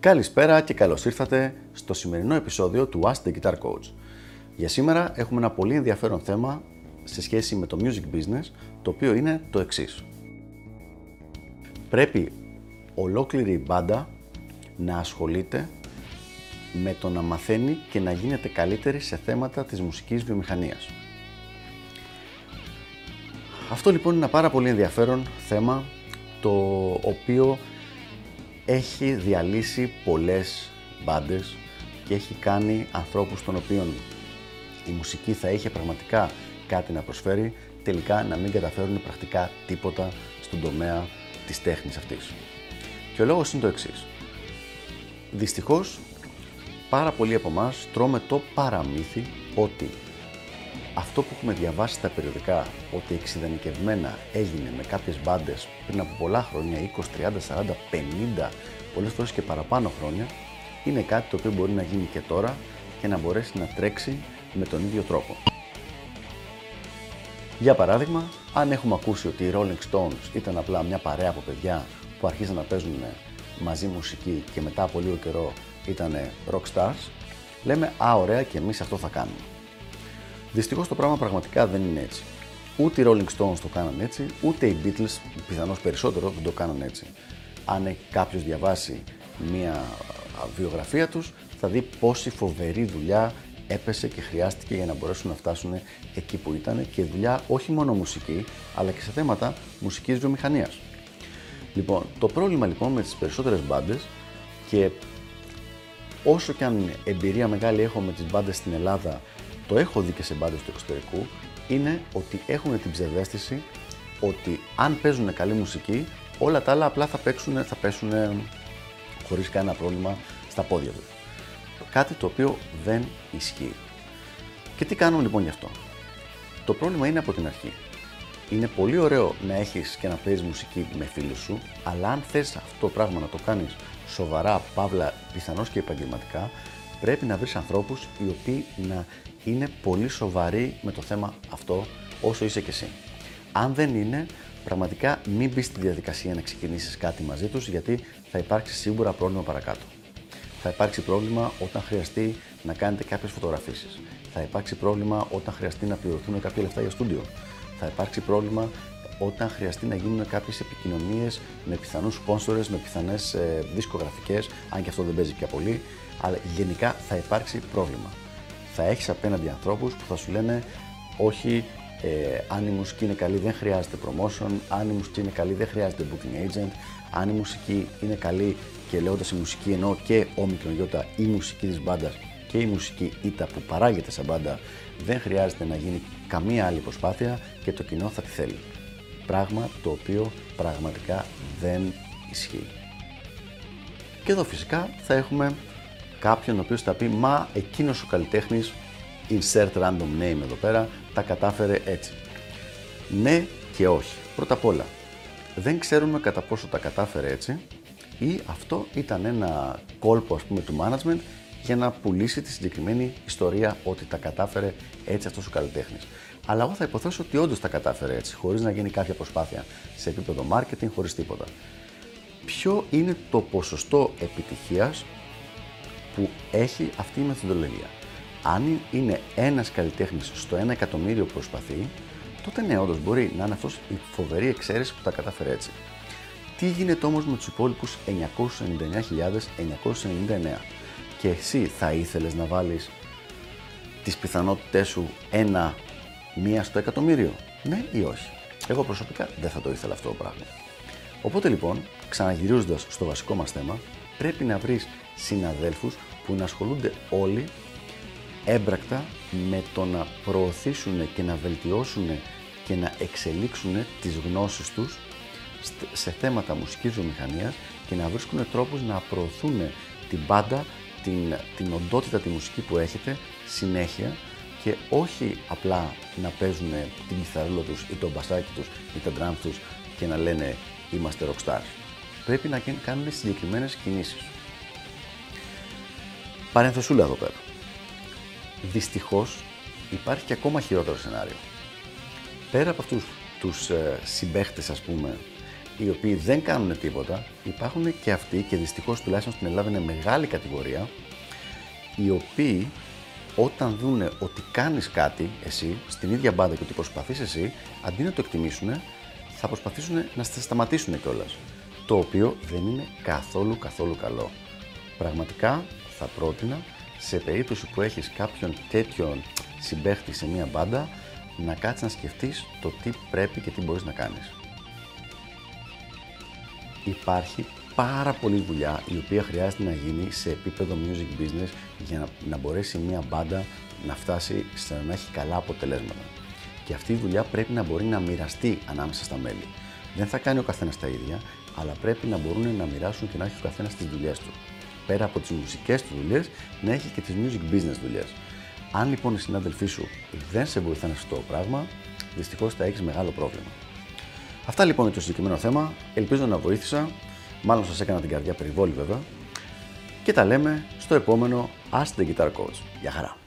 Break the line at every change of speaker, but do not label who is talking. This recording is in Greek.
Καλησπέρα και καλώς ήρθατε στο σημερινό επεισόδιο του Ask the Guitar Coach. Για σήμερα έχουμε ένα πολύ ενδιαφέρον θέμα σε σχέση με το music business, το οποίο είναι το εξής. Πρέπει ολόκληρη η μπάντα να ασχολείται με το να μαθαίνει και να γίνεται καλύτερη σε θέματα της μουσικής βιομηχανίας. Αυτό λοιπόν είναι ένα πάρα πολύ ενδιαφέρον θέμα το οποίο έχει διαλύσει πολλές μπάντες και έχει κάνει ανθρώπους των οποίων η μουσική θα είχε πραγματικά κάτι να προσφέρει τελικά να μην καταφέρουν πρακτικά τίποτα στον τομέα της τέχνης αυτής. Και ο λόγος είναι το εξής. Δυστυχώς πάρα πολλοί από εμάς τρώμε το παραμύθι ότι αυτό που έχουμε διαβάσει στα περιοδικά ότι εξειδανικευμένα έγινε με κάποιες μπάντες πριν από πολλά χρόνια, 20, 30, 40, 50, πολλές φορές και παραπάνω χρόνια, είναι κάτι το οποίο μπορεί να γίνει και τώρα και να μπορέσει να τρέξει με τον ίδιο τρόπο. Για παράδειγμα, αν έχουμε ακούσει ότι οι Rolling Stones ήταν απλά μια παρέα από παιδιά που αρχίζαν να παίζουν μαζί μουσική και μετά από λίγο καιρό ήταν rock stars, λέμε «Α, ωραία και εμείς αυτό θα κάνουμε». Δυστυχώς το πράγμα πραγματικά δεν είναι έτσι. Ούτε οι Rolling Stones το κάνανε έτσι, ούτε οι Beatles, πιθανώς περισσότερο, δεν το κάνανε έτσι. Αν κάποιος διαβάσει μία βιογραφία τους, θα δει πόση φοβερή δουλειά έπεσε και χρειάστηκε για να μπορέσουν να φτάσουν εκεί που ήταν και δουλειά όχι μόνο μουσική, αλλά και σε θέματα μουσικής βιομηχανίας. Λοιπόν, το πρόβλημα λοιπόν με τις περισσότερες μπάντες και όσο και αν εμπειρία μεγάλη έχω με τις μπάντες στην Ελλάδα το έχω δει και σε μπάντες του εξωτερικού, είναι ότι έχουν την ψευδέστηση ότι αν παίζουν καλή μουσική, όλα τα άλλα απλά θα, παίξουν, θα πέσουν χωρίς κανένα πρόβλημα στα πόδια τους. Κάτι το οποίο δεν ισχύει. Και τι κάνουμε λοιπόν γι' αυτό; Το πρόβλημα είναι από την αρχή. Είναι πολύ ωραίο να έχεις και να παίζεις μουσική με φίλους σου, αλλά αν θες αυτό το πράγμα να το κάνεις σοβαρά, παύλα, πιθανώς και επαγγελματικά, πρέπει να βρεις ανθρώπους οι οποίοι να είναι πολύ σοβαροί με το θέμα αυτό όσο είσαι και εσύ. Αν δεν είναι, πραγματικά μην μπεις στη διαδικασία να ξεκινήσεις κάτι μαζί τους γιατί θα υπάρξει σίγουρα πρόβλημα παρακάτω. Θα υπάρξει πρόβλημα όταν χρειαστεί να κάνετε κάποιες φωτογραφίσεις. Θα υπάρξει πρόβλημα όταν χρειαστεί να πληρωθούν κάποια λεφτά για στούντιο. Θα υπάρξει πρόβλημα όταν χρειαστεί να γίνουν κάποιες επικοινωνίες με πιθανούς sponsors, με πιθανές ε, δισκογραφικές, αν και αυτό δεν παίζει πια πολύ, αλλά γενικά θα υπάρξει πρόβλημα. Θα έχεις απέναντι ανθρώπους που θα σου λένε όχι, ε, αν η μουσική είναι καλή δεν χρειάζεται promotion, αν η μουσική είναι καλή δεν χρειάζεται booking agent, αν η μουσική είναι καλή και λέγοντας η μουσική εννοώ και όμικρον γιώτα η μουσική της μπάντας και η μουσική ήττα που παράγεται σαν μπάντα δεν χρειάζεται να γίνει καμία άλλη προσπάθεια και το κοινό θα τη θέλει. Πράγμα το οποίο πραγματικά δεν ισχύει. Και εδώ φυσικά θα έχουμε κάποιον ο οποίος θα πει «Μα εκείνος ο καλλιτέχνης, insert random name εδώ πέρα, τα κατάφερε έτσι». Ναι και όχι. Πρώτα απ' όλα, δεν ξέρουμε κατά πόσο τα κατάφερε έτσι ή αυτό ήταν ένα κόλπο ας πούμε του management για να πουλήσει τη συγκεκριμένη ιστορία ότι τα κατάφερε έτσι αυτός ο καλλιτέχνης. Αλλά εγώ θα υποθέσω ότι όντως τα κατάφερε έτσι, χωρίς να γίνει κάποια προσπάθεια σε επίπεδο marketing, χωρίς τίποτα. Ποιο είναι το ποσοστό επιτυχίας που έχει αυτή η μεθοδολογία. Αν είναι ένας καλλιτέχνης στο ένα εκατομμύριο που προσπαθεί, τότε ναι, όντως μπορεί να είναι αυτός η φοβερή εξαίρεση που τα κατάφερε έτσι. Τι γίνεται όμως με τους υπόλοιπους 999.999 και εσύ θα ήθελες να βάλεις τις πιθανότητές σου ένα μία στο εκατομμύριο, ναι ή όχι; Εγώ προσωπικά δεν θα το ήθελα αυτό το πράγμα. Οπότε λοιπόν, ξαναγυρίζοντας στο βασικό μας θέμα, πρέπει να βρεις συναδέλφους που να ασχολούνται όλοι έμπρακτα με το να προωθήσουν και να βελτιώσουν και να εξελίξουν τις γνώσεις τους σε θέματα μουσικής βιομηχανίας και να βρίσκουν τρόπους να προωθούν την πάντα, την, την οντότητα τη μουσική που έχετε συνέχεια και όχι απλά να παίζουν την κιθαρούλα τους ή το μπασάκι τους ή τα drum τους και να λένε είμαστε rockstars. Πρέπει να κάνουν συγκεκριμένες κινήσεις. Παρενθεσούλα εδώ πέρα. Δυστυχώς υπάρχει και ακόμα χειρότερο σενάριο. Πέρα από αυτούς τους ε, συμπαίχτες, ας πούμε, οι οποίοι δεν κάνουν τίποτα, υπάρχουν και αυτοί, και δυστυχώς τουλάχιστον στην Ελλάδα είναι μεγάλη κατηγορία, οι οποίοι όταν δούνε ότι κάνεις κάτι εσύ στην ίδια μπάντα και ότι προσπαθείς εσύ, αντί να το εκτιμήσουν, θα προσπαθήσουν να σε σταματήσουν κιόλας. Το οποίο δεν είναι καθόλου καθόλου καλό. Πραγματικά θα πρότεινα σε περίπτωση που έχεις κάποιον τέτοιον συμπέχτη σε μία μπάντα να κάτσεις να σκεφτείς το τι πρέπει και τι μπορείς να κάνεις. Υπάρχει πάρα πολλή δουλειά η οποία χρειάζεται να γίνει σε επίπεδο music business για να, να μπορέσει μια μπάντα να φτάσει στο να έχει καλά αποτελέσματα. Και αυτή η δουλειά πρέπει να μπορεί να μοιραστεί ανάμεσα στα μέλη. Δεν θα κάνει ο καθένας τα ίδια, αλλά πρέπει να μπορούν να μοιράσουν και να έχει ο καθένας τις δουλειές του. Πέρα από τις μουσικές του δουλειές, να έχει και τις music business δουλειές. Αν λοιπόν οι συνάδελφοί σου δεν σε βοηθάνε σε αυτό το πράγμα, δυστυχώς θα έχεις μεγάλο πρόβλημα. Αυτά λοιπόν για το συγκεκριμένο θέμα. Ελπίζω να βοήθησα. Μάλλον σας έκανα την καρδιά περιβόλη βέβαια. Και τα λέμε στο επόμενο Ask the Guitar Coach. Γεια χαρά!